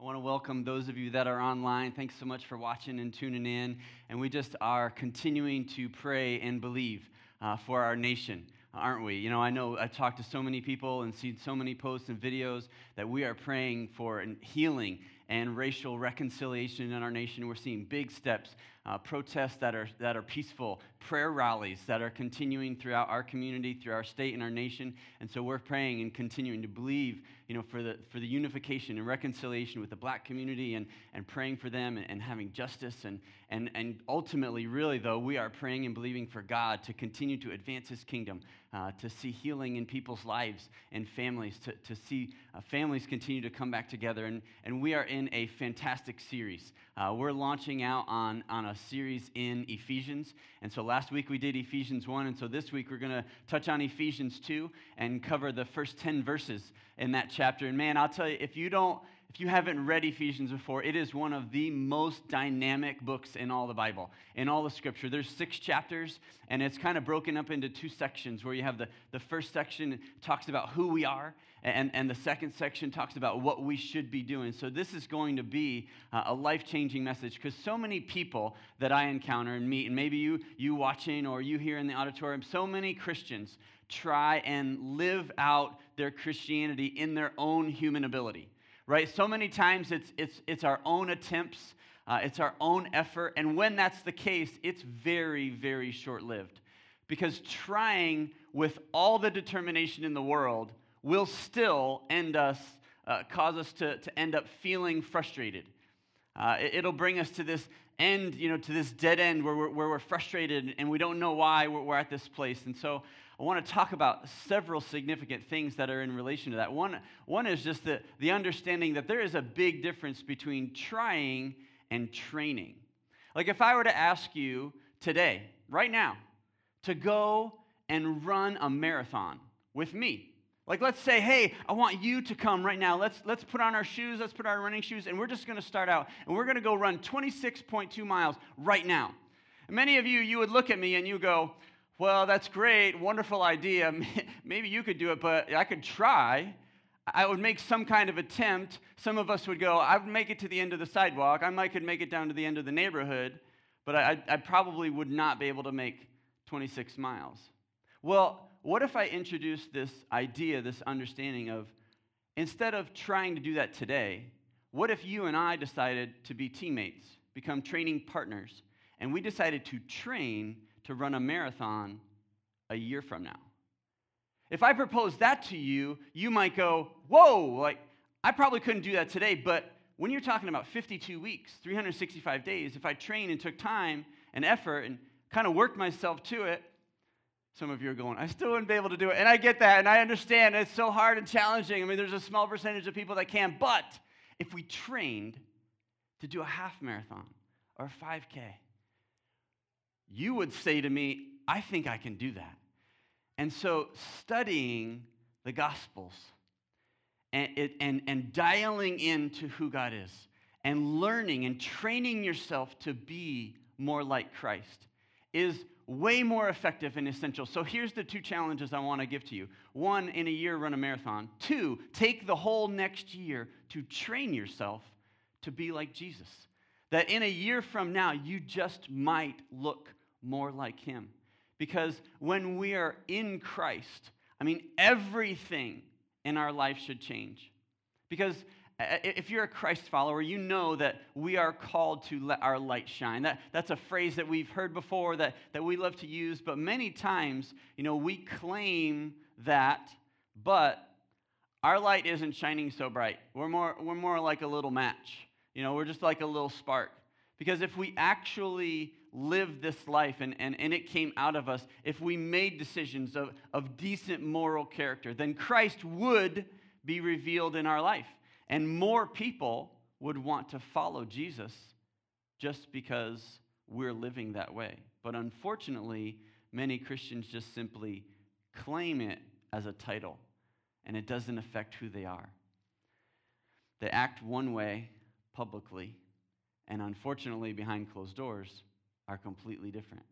I want to welcome those of you that are online. Thanks so much for watching and tuning in. And we just are continuing to pray and believe uh, for our nation, aren't we? You know, I know I talked to so many people and seen so many posts and videos that we are praying for healing and racial reconciliation in our nation. We're seeing big steps, uh, protests that are, that are peaceful, prayer rallies that are continuing throughout our community, through our state and our nation. And so we're praying and continuing to believe you know, for, the, for the unification and reconciliation with the black community and, and praying for them and, and having justice. And, and, and ultimately, really, though, we are praying and believing for God to continue to advance his kingdom, uh, to see healing in people's lives and families, to, to see uh, families continue to come back together. And, and we are in a fantastic series. Uh, we're launching out on, on a series in Ephesians. And so last week we did Ephesians 1. And so this week we're going to touch on Ephesians 2 and cover the first 10 verses in that chapter. And man, I'll tell you, if you don't, if you haven't read Ephesians before, it is one of the most dynamic books in all the Bible, in all the scripture. There's six chapters, and it's kind of broken up into two sections where you have the, the first section talks about who we are, and, and the second section talks about what we should be doing. So this is going to be uh, a life-changing message because so many people that I encounter and meet, and maybe you, you watching or you here in the auditorium, so many Christians try and live out their Christianity in their own human ability, right? So many times it's, it's, it's our own attempts, uh, it's our own effort. And when that's the case, it's very, very short lived. Because trying with all the determination in the world will still end us, uh, cause us to, to end up feeling frustrated. Uh, it, will bring us to this end, you know, to this dead end where we're, where we're frustrated and we don't know why we're, we're at this place. And so I want to talk about several significant things that are in relation to that. One, one is just the, the understanding that there is a big difference between trying and training. Like if I were to ask you today, right now, to go and run a marathon with me, like let's say, hey, I want you to come right now. Let's let's put on our shoes, let's put on our running shoes, and we're just gonna start out and we're gonna go run 26.2 miles right now. Many of you, you would look at me and you go, well, that's great, wonderful idea. Maybe you could do it, but I could try. I would make some kind of attempt. Some of us would go, I would make it to the end of the sidewalk. I might could make it down to the end of the neighborhood, but I, I probably would not be able to make 26 miles. Well, what if I introduced this idea, this understanding of instead of trying to do that today, what if you and I decided to be teammates, become training partners, and we decided to train to run a marathon a year from now. If I propose that to you, you might go, Whoa, like, I probably couldn't do that today, but when you're talking about 52 weeks, 365 days, if I trained and took time and effort and kind of worked myself to it, some of you are going, I still wouldn't be able to do it. And I get that, and I understand it's so hard and challenging. I mean, there's a small percentage of people that can, but if we trained to do a half marathon or a 5K, you would say to me, I think I can do that. And so, studying the Gospels and, and, and dialing into who God is and learning and training yourself to be more like Christ is way more effective and essential. So, here's the two challenges I want to give to you one, in a year, run a marathon. Two, take the whole next year to train yourself to be like Jesus. That in a year from now, you just might look more like him. Because when we are in Christ, I mean, everything in our life should change. Because uh, if you're a Christ follower, you know that we are called to let our light shine. That, that's a phrase that we've heard before that, that we love to use, but many times, you know, we claim that, but our light isn't shining so bright. We're more, we're more like a little match. You know, we're just like a little spark. Because if we actually lived this life and, and, and it came out of us, if we made decisions of, of decent moral character, then Christ would be revealed in our life. And more people would want to follow Jesus just because we're living that way. But unfortunately, many Christians just simply claim it as a title, and it doesn't affect who they are. They act one way publicly, and unfortunately, behind closed doors, are completely different.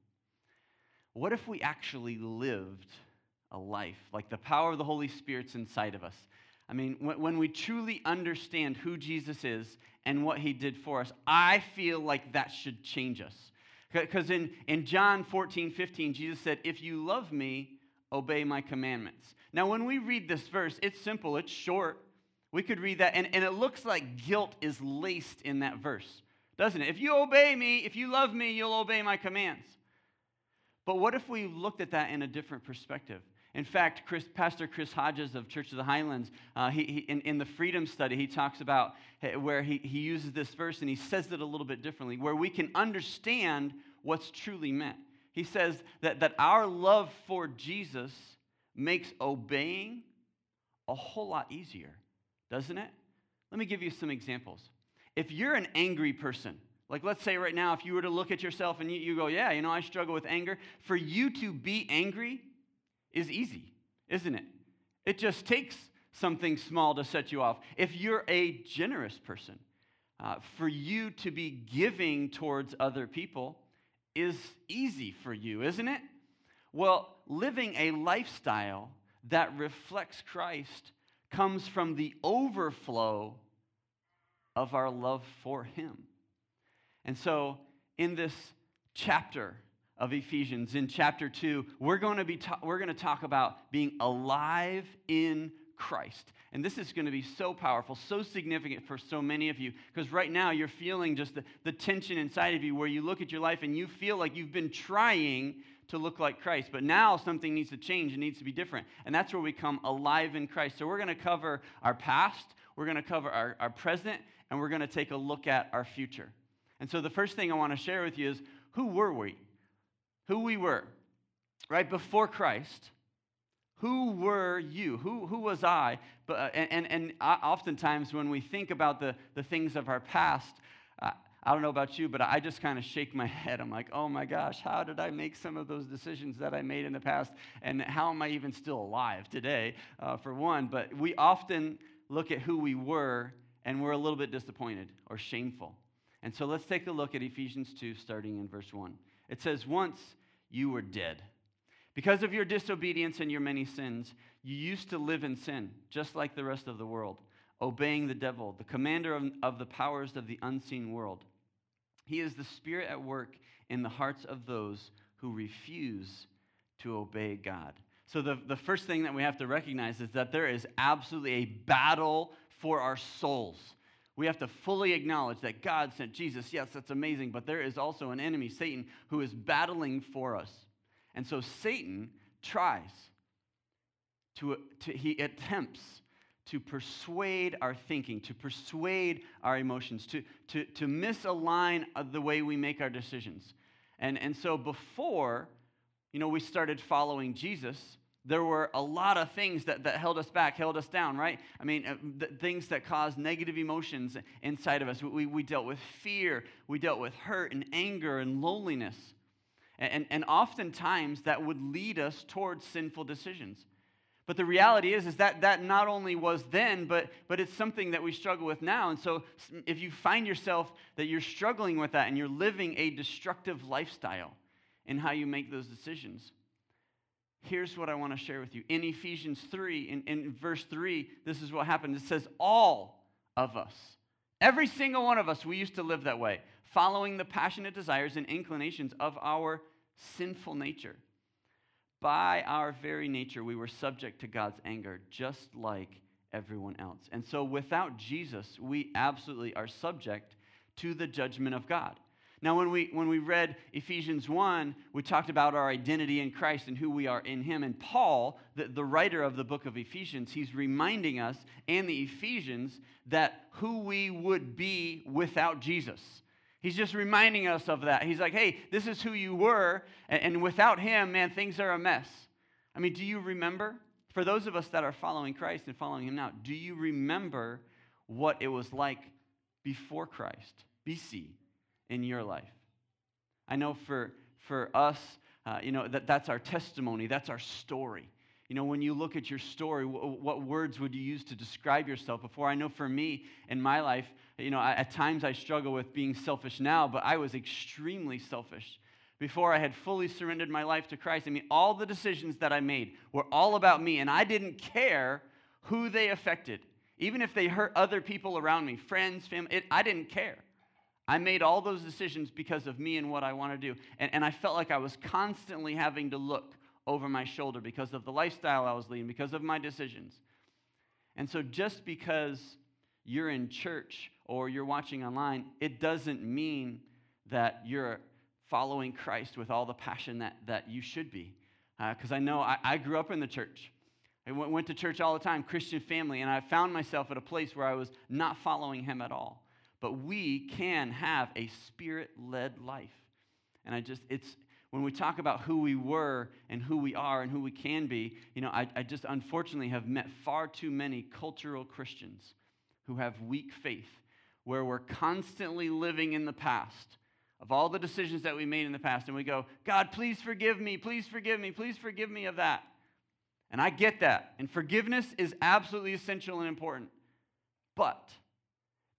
What if we actually lived a life like the power of the Holy Spirit's inside of us? I mean, when, we truly understand who Jesus is and what he did for us, I feel like that should change us. Because in, in John 14, 15, Jesus said, If you love me, obey my commandments. Now, when we read this verse, it's simple, it's short. We could read that, and, and it looks like guilt is laced in that verse, doesn't it? If you obey me, if you love me, you'll obey my commands. But what if we looked at that in a different perspective? In fact, Chris, Pastor Chris Hodges of Church of the Highlands, uh, he, he, in, in the Freedom Study, he talks about where he, he uses this verse and he says it a little bit differently, where we can understand what's truly meant. He says that, that our love for Jesus makes obeying a whole lot easier, doesn't it? Let me give you some examples. If you're an angry person, like let's say right now, if you were to look at yourself and you, you go, Yeah, you know, I struggle with anger, for you to be angry is easy, isn't it? It just takes something small to set you off. If you're a generous person, uh, for you to be giving towards other people is easy for you, isn't it? Well, living a lifestyle that reflects Christ comes from the overflow of our love for Him. And so, in this chapter of Ephesians, in chapter 2, we're going to, be ta- we're going to talk about being alive in Christ. And this is going to be so powerful, so significant for so many of you, because right now you're feeling just the, the tension inside of you where you look at your life and you feel like you've been trying to look like Christ. But now something needs to change, it needs to be different. And that's where we come alive in Christ. So we're going to cover our past, we're going to cover our, our present, and we're going to take a look at our future. And so the first thing I want to share with you is who were we? Who we were, right before Christ who were you? Who, who was I? But, uh, and, and, and oftentimes when we think about the, the things of our past, uh, I don't know about you, but I just kind of shake my head. I'm like, oh my gosh, how did I make some of those decisions that I made in the past? And how am I even still alive today, uh, for one? But we often look at who we were and we're a little bit disappointed or shameful. And so let's take a look at Ephesians 2, starting in verse 1. It says, Once you were dead because of your disobedience and your many sins, you used to live in sin, just like the rest of the world, obeying the devil, the commander of, of, the powers of the unseen world. He is the spirit at work in the hearts of those who refuse to obey God. So, the, the first thing that we have to recognize is that there is absolutely a battle for our souls. We have to fully acknowledge that God sent Jesus. Yes, that's amazing, but there is also an enemy, Satan, who is battling for us. And so Satan tries to, to, he attempts to persuade our thinking, to persuade our emotions, to, to, to misalign uh, the way we make our decisions. And, and so before, you know, we started following Jesus, there were a lot of things that, that held us back, held us down, right? I mean, uh, things that caused negative emotions inside of us. We, we dealt with fear, we dealt with hurt and anger and loneliness. And, and oftentimes that would lead us towards sinful decisions. But the reality is, is that that not only was then, but, but it's something that we struggle with now. And so if you find yourself that you're struggling with that and you're living a destructive lifestyle in how you make those decisions, here's what I want to share with you. In Ephesians 3, in, in verse 3, this is what happened. It says, All of us, every single one of us, we used to live that way following the passionate desires and inclinations of our sinful nature. By our very nature, we were subject to God's anger, just like everyone else. And so, without Jesus, we absolutely are subject to the judgment of God. Now, when we, when we read Ephesians 1, we talked about our identity in Christ and who we are in Him. And Paul, the, the writer of the book of Ephesians, he's reminding us and the Ephesians that who we would be without Jesus. He's just reminding us of that. He's like, hey, this is who you were, and, and without him, man, things are a mess. I mean, do you remember? For those of us that are following Christ and following him now, do you remember what it was like before Christ, BC, in your life? I know for, for us, uh, you know, that, that's our testimony, that's our story. You know, when you look at your story, what words would you use to describe yourself before? I know for me in my life, you know, at times I struggle with being selfish now, but I was extremely selfish before I had fully surrendered my life to Christ. I mean, all the decisions that I made were all about me, and I didn't care who they affected, even if they hurt other people around me, friends, family, it, I didn't care. I made all those decisions because of me and what I want to do. And, and I felt like I was constantly having to look over my shoulder because of the lifestyle I was leading, because of my decisions. And so just because you're in church or you're watching online, it doesn't mean that you're following Christ with all the passion that, that you should be. Because uh, I know I, I, grew up in the church. I went, went to church all the time, Christian family, and I found myself at a place where I was not following Him at all. But we can have a spirit led life. And I just, it's, when we talk about who we were and who we are and who we can be, you know, I, I just unfortunately have met far too many cultural Christians who have weak faith, where we're constantly living in the past of all the decisions that we made in the past, and we go, God, please forgive me, please forgive me, please forgive me of that. And I get that. And forgiveness is absolutely essential and important. But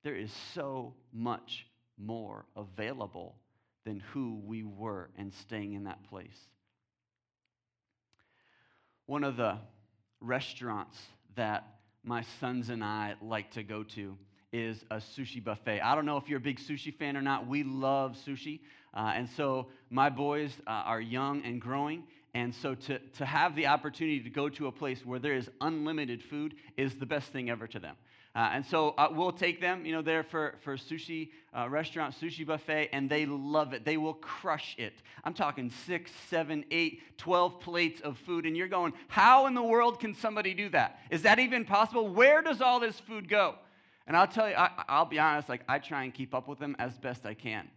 there is so much more available than who we were and staying in that place. One of the restaurants that my sons and I like to go to is a sushi buffet. I don't know if you're a big sushi fan or not. We love sushi. Uh, and so my boys uh, are young and growing. And so to, to have the opportunity to go to a place where there is unlimited food is the best thing ever to them. Uh, and so uh, we'll take them, you know, there for, for sushi uh, restaurant, sushi buffet, and they love it. They will crush it. I'm talking six, seven, eight, twelve plates of food, and you're going, how in the world can somebody do that? Is that even possible? Where does all this food go? And I'll tell you, I, will be honest, like I try and keep up with them as best I can.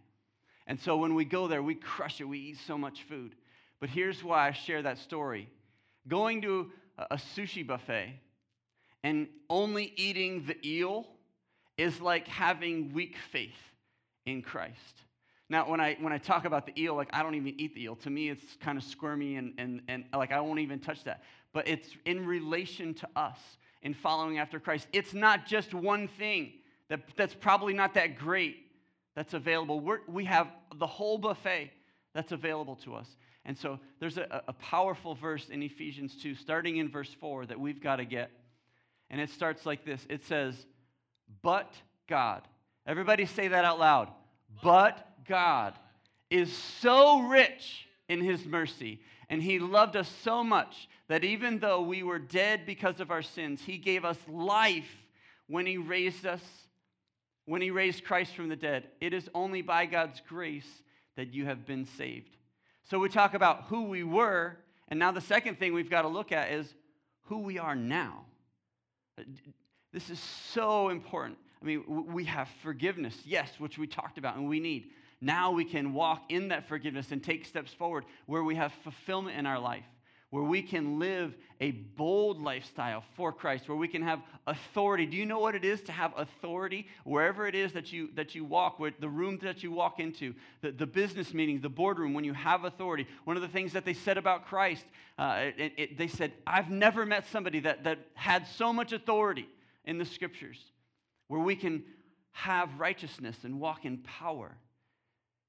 And so when we go there, we crush it. We eat so much food. But here's why I share that story. Going to a sushi buffet and only eating the eel is like having weak faith in Christ. Now, when I, when I talk about the eel, like I don't even eat the eel. To me, it's kind of squirmy and, and, and like I won't even touch that. But it's in relation to us in following after Christ. It's not just one thing that, that's probably not that great that's available. We're, we have the whole buffet that's available to us. And so there's a, a powerful verse in Ephesians 2, starting in verse 4, that we've got to get. And it starts like this it says, But God. Everybody say that out loud. But God is so rich in his mercy, and he loved us so much that even though we were dead because of our sins, he gave us life when he raised us, when he raised Christ from the dead. It is only by God's grace that you have been saved. So we talk about who we were, and now the second thing we've got to look at is who we are now. Uh, this is so important. I mean, we have forgiveness, yes, which we talked about and we need. Now we can walk in that forgiveness and take steps forward where we have fulfillment in our life, where we can live a bold lifestyle for Christ, where we can have authority. Do you know what it is to have authority wherever it is that you, that you walk, where, the room that you walk into, the, the business meetings, the boardroom, when you have authority? One of the things that they said about Christ, uh, it, it, they said, I've never met somebody that, that had so much authority in the scriptures, where we can have righteousness and walk in power.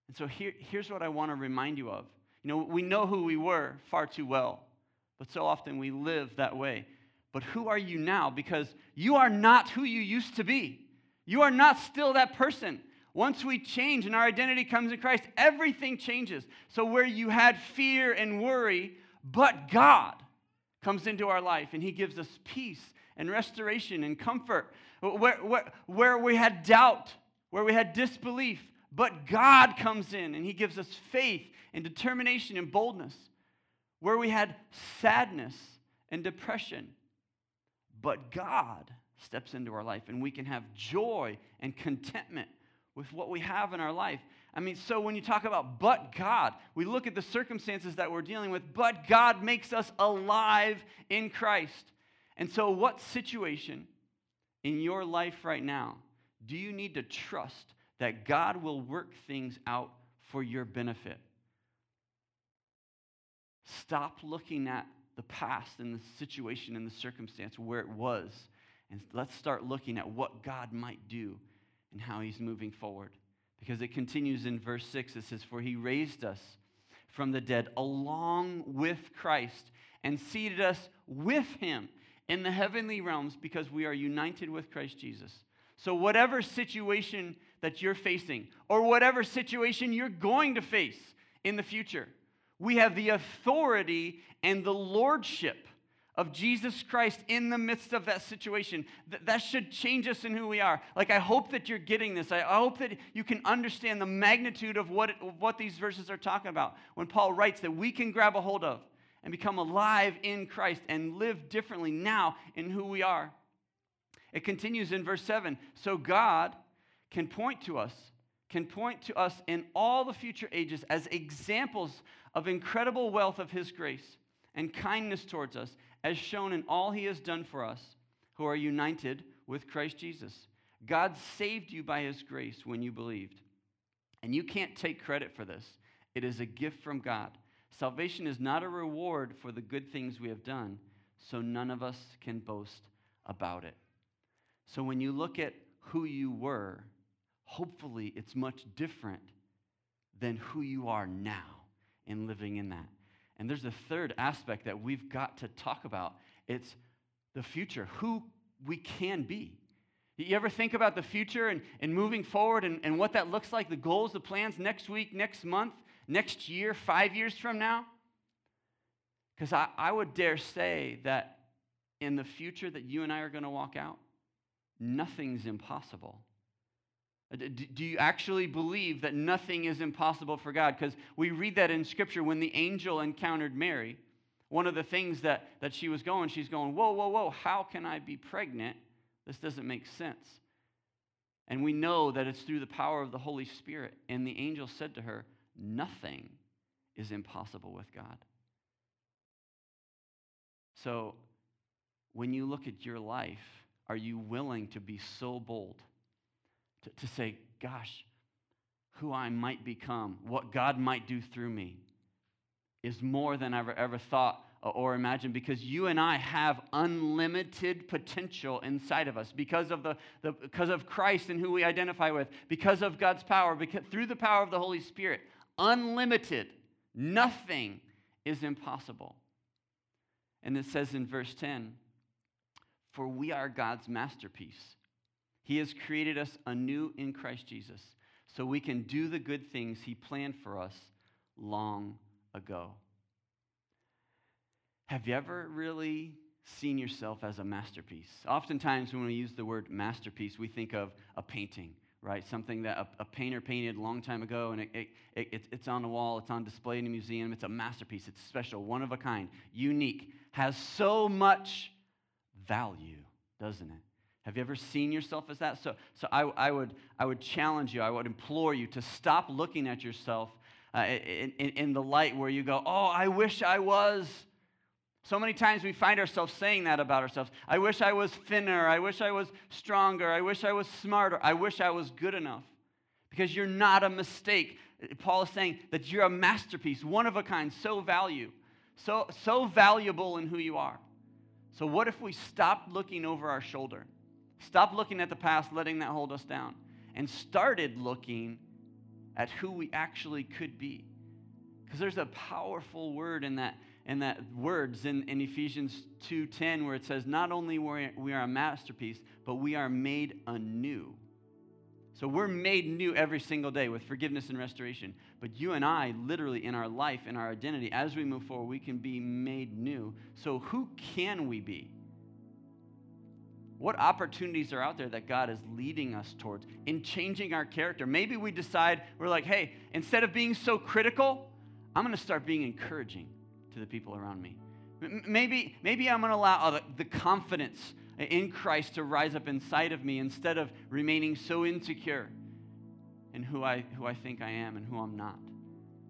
And so here, here's what I want to remind you of. You know, we know who we were far too well, but so often we live that way. But who are you now? Because you are not who you used to be. You are not still that person. Once we change and our identity comes in Christ, everything changes. So, where you had fear and worry, but God comes into our life and He gives us peace and restoration and comfort. Where, where, where we had doubt, where we had disbelief, but God comes in and He gives us faith and determination and boldness. Where we had sadness and depression, but God steps into our life and we can have joy and contentment with what we have in our life. I mean, so when you talk about but God, we look at the circumstances that we're dealing with, but God makes us alive in Christ. And so, what situation in your life right now do you need to trust that God will work things out for your benefit? Stop looking at the past and the situation and the circumstance where it was, and let's start looking at what God might do and how He's moving forward. Because it continues in verse 6, it says, For He raised us from the dead along with Christ and seated us with Him in the heavenly realms because we are united with Christ Jesus. So, whatever situation that you're facing, or whatever situation you're going to face in the future, we have the authority and the lordship of Jesus Christ in the midst of that situation. Th- that should change us in who we are. Like, I hope that you're getting this. I, I hope that you can understand the magnitude of what, it, of what these verses are talking about when Paul writes that we can grab a hold of and become alive in Christ and live differently now in who we are. It continues in verse 7 so God can point to us, can point to us in all the future ages as examples of incredible wealth of His grace and kindness towards us, as shown in all He has done for us who are united with Christ Jesus. God saved you by His grace when you believed. And you can't take credit for this, it is a gift from God. Salvation is not a reward for the good things we have done, so none of us can boast about it. So when you look at who you were, hopefully it's much different than who you are now in living in that. And there's a third aspect that we've got to talk about it's the future, who we can be. You ever think about the future and, and moving forward and, and what that looks like, the goals, the plans next week, next month? next year, five years from now? Because I, I would dare say that in the future that you and I are going to walk out, nothing's impossible. Uh, do you actually believe that nothing is impossible for God? Because we read that in Scripture when the angel encountered Mary. One of the things that, that she was going, she's going, Whoa, whoa, whoa, how can I be pregnant? This doesn't make sense. And we know that it's through the power of the Holy Spirit. And the angel said to her, Nothing is impossible with God. So, when you look at your life, are you willing to be so bold to, to say, gosh, who I might become, what God might do through me, is more than I ever, ever thought or imagined because you and I have unlimited potential inside of us because of, the, the, because of Christ and who we identify with, because of God's power, because, through the power of the Holy Spirit unlimited. Nothing is impossible. And it says in verse 10 For we are God's masterpiece. He has created us anew in Christ Jesus so we can do the good things He planned for us long ago. Have you ever really seen yourself as a masterpiece? Oftentimes, when we use the word masterpiece, we think of a painting right? Something that a, a painter painted a long time ago, and it, it, it, it's on the wall, it's on display in a museum. It's a masterpiece, it's special, one of a kind, unique, has so much value, doesn't it? Have you ever seen yourself as that? So, so I, I, would, I would challenge you, I would implore you to stop looking at yourself uh, in, in, in the light where you go, oh, I wish I was so many times we find ourselves saying that about ourselves. I wish I was thinner. I wish I was stronger. I wish I was smarter. I wish I was good enough. Because you're not a mistake. Paul is saying that you're a masterpiece, one of a kind, so value, so, so valuable in who you are. So what if we stopped looking over our shoulder? Stop looking at the past, letting that hold us down, and started looking at who we actually could be. Because there's a powerful word in that in that words in, in Ephesians 2.10 where it says, not only we we are a masterpiece, but we are made anew. So we're made new every single day with forgiveness and restoration. But you and I, literally in our life, in our identity, as we move forward, we can be made new. So who can we be? What opportunities are out there that God is leading us towards in changing our character? Maybe we decide, we're like, hey, instead of being so critical, I'm going to start being encouraging to the people around me. Maybe, maybe I'm going to allow the, confidence in Christ to rise up inside of me instead of remaining so insecure in who I, who I think I am and who I'm not.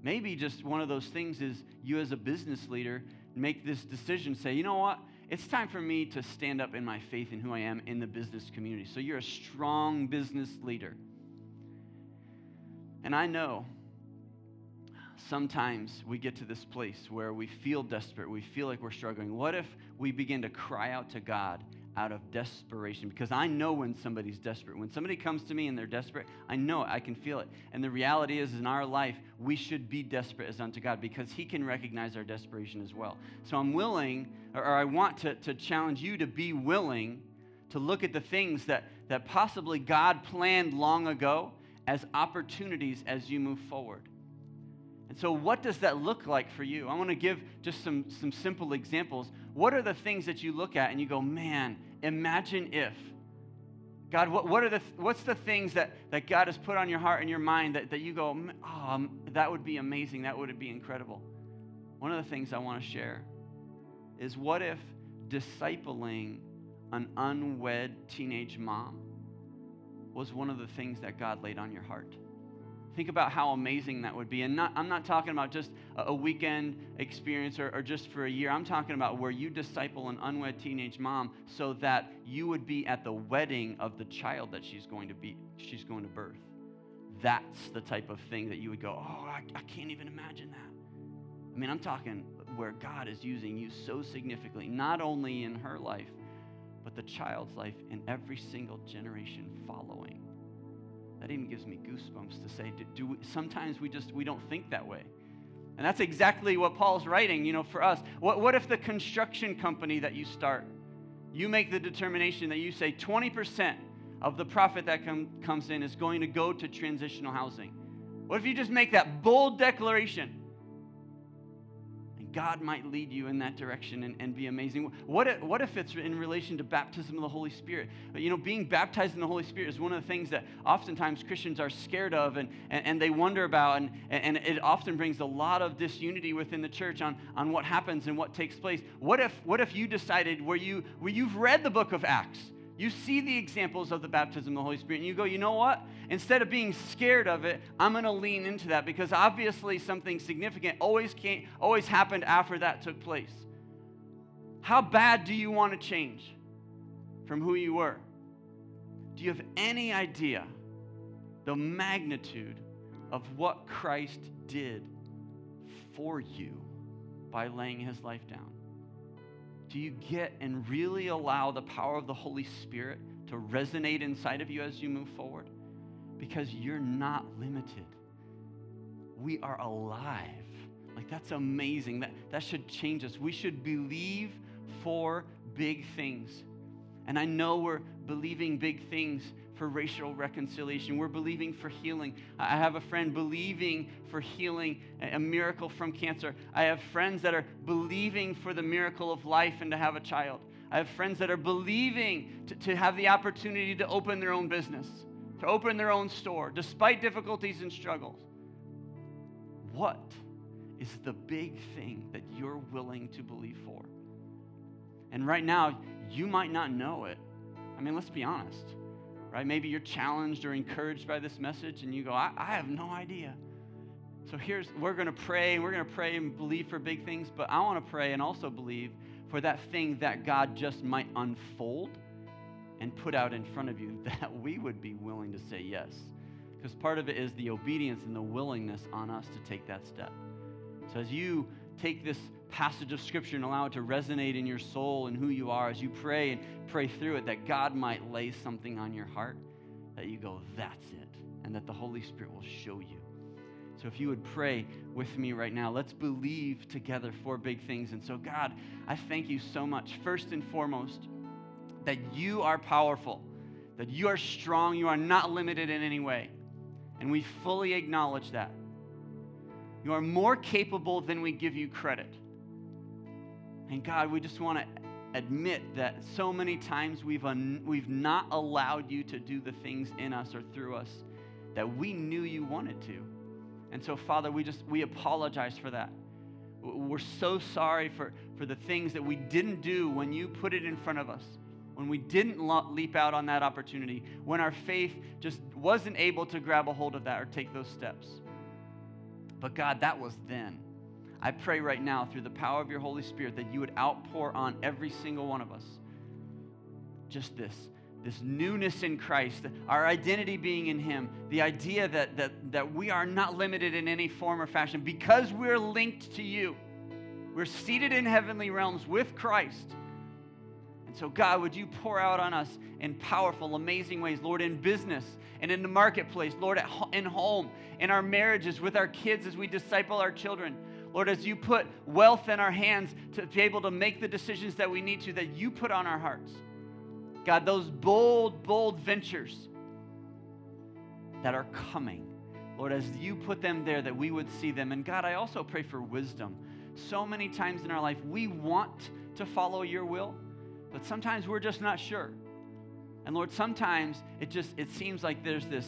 Maybe just one of those things is you as a business leader make this decision, say, you know what? It's time for me to stand up in my faith in who I am in the business community. So you're a strong business leader. And I know sometimes we get to this place where we feel desperate, we feel like we're struggling. What if we begin to cry out to God out of desperation because I know when somebody's desperate. When somebody comes to me and they're desperate, I know it, I can feel it. And the reality is, in our life, we should be desperate as unto God because He can recognize our desperation as well. So I'm willing, or I want to, to challenge you to be willing to look at the things that, that possibly God planned long ago as opportunities as you move forward. And so, what does that look like for you? I want to give just some, some simple examples. What are the things that you look at and you go, man, imagine if? God, what, what are the, what's the things that, that God has put on your heart and your mind that, that you go, oh, um, that would be amazing, that would be incredible? One of the things I want to share is what if discipling an unwed teenage mom was one of the things that God laid on your heart? Think about how amazing that would be. And not, I'm not talking about just a weekend experience or, or, just for a year. I'm talking about where you disciple an unwed teenage mom so that you would be at the wedding of the child that she's going to be, she's going to birth. That's the type of thing that you would go, oh, I, I can't even imagine that. I mean, I'm talking where God is using you so significantly, not only in her life, but the child's life in every single generation following that even gives me goosebumps to say do, do we, sometimes we just we don't think that way. And that's exactly what paul's writing you know for us. What, what if the construction company that you start you make the determination that you say 20% of the profit that com- comes in is going to go to transitional housing? What if you just make that bold declaration God might lead you in that direction and, and be amazing. What if, what if it's in relation to baptism of the Holy Spirit? You know, being baptized in the Holy Spirit is one of the things that oftentimes Christians are scared of and, and, and they wonder about, and, and it often brings a lot of disunity within the church on, on what happens and what takes place. What if, what if you decided where, you, where you've read the book of Acts? You see the examples of the baptism of the Holy Spirit, and you go, you know what? Instead of being scared of it, I'm going to lean into that because obviously something significant always came, always happened after that took place. How bad do you want to change from who you were? Do you have any idea the magnitude of what Christ did for you by laying his life down? Do you get and really allow the power of the Holy Spirit to resonate inside of you as you move forward? Because you're not limited. We are alive. Like, that's amazing. That, that should change us. We should believe for big things. And I know we're believing big things for racial reconciliation. We're believing for healing. I have a friend believing for healing, a miracle from cancer. I have friends that are believing for the miracle of life and to have a child. I have friends that are believing to, to have the opportunity to open their own business, to open their own store, despite difficulties and struggles. What is the big thing that you're willing to believe for? And right now, you might not know it. I mean, let's be honest right? Maybe you're challenged or encouraged by this message and you go, I, I have no idea. So here's, we're going to pray and we're going to pray and believe for big things, but I want to pray and also believe for that thing that God just might unfold and put out in front of you that we would be willing to say yes. Because part of it is the obedience and the willingness on us to take that step. So as you take this passage of Scripture and allow it to resonate in your soul and who you are as you pray and pray through it, that God might lay something on your heart that you go, that's it, and that the Holy Spirit will show you. So if you would pray with me right now, let's believe together for big things. And so, God, I thank you so much, first and foremost, that you are powerful, that you are strong, you are not limited in any way. And we fully acknowledge that. You are more capable than we give you credit. And God, we just want to admit that so many times we've, un- we've not allowed you to do the things in us or through us that we knew you wanted to. And so, Father, we just, we apologize for that. We're so sorry for, for the things that we didn't do when you put it in front of us, when we didn't leap out on that opportunity, when our faith just wasn't able to grab a hold of that or take those steps. But God, that was then. I pray right now through the power of your Holy Spirit that you would outpour on every single one of us just this this newness in Christ, our identity being in Him, the idea that, that, that we are not limited in any form or fashion because we're linked to you. We're seated in heavenly realms with Christ. And so, God, would you pour out on us in powerful, amazing ways, Lord, in business and in the marketplace, Lord, at in home, in our marriages, with our kids as we disciple our children. Lord, as you put wealth in our hands to be able to make the decisions that we need to, that you put on our hearts. God, those bold, bold ventures that are coming. Lord, as you put them there, that we would see them. And God, I also pray for wisdom. So many times in our life, we want to follow your will, but sometimes we're just not sure. And Lord, sometimes it just it seems like there's this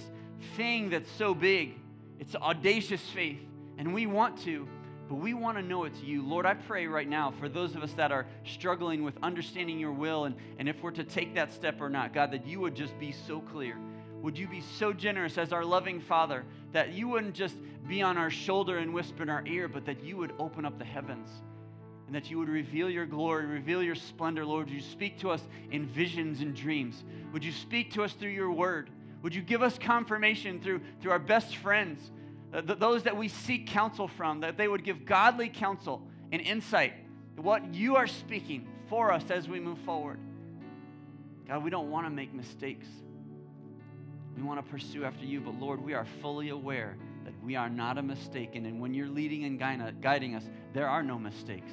thing that's so big. It's audacious faith, and we want to, but we want to know it's you. Lord, I pray right now for those of us that are struggling with understanding your will and, and if we're to take that step or not, God, that you would just be so clear. Would you be so generous as our loving Father that you wouldn't just be on our shoulder and whisper in our ear, but that you would open up the heavens and that you would reveal your glory, reveal your splendor, Lord. Would you speak to us in visions and dreams? Would you speak to us through your word? Would you give us confirmation through, through our best friends, th- those that we seek counsel from, that they would give godly counsel and insight what you are speaking for us as we move forward? God, we don't want to make mistakes. We want to pursue after you, but Lord, we are fully aware that we are not a mistake. And when you're leading and guiding us, there are no mistakes.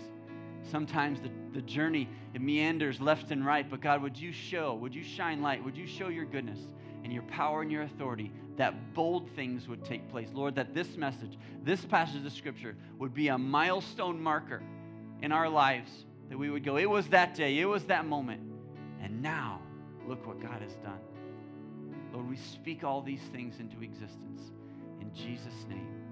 Sometimes the, the journey, it meanders left and right, but God, would you show, would you shine light, would you show your goodness and your power and your authority that bold things would take place? Lord, that this message, this passage of Scripture would be a milestone marker in our lives, that we would go, it was that day, it was that moment, and now look what God has done. Lord, we speak all these things into existence. In Jesus' name.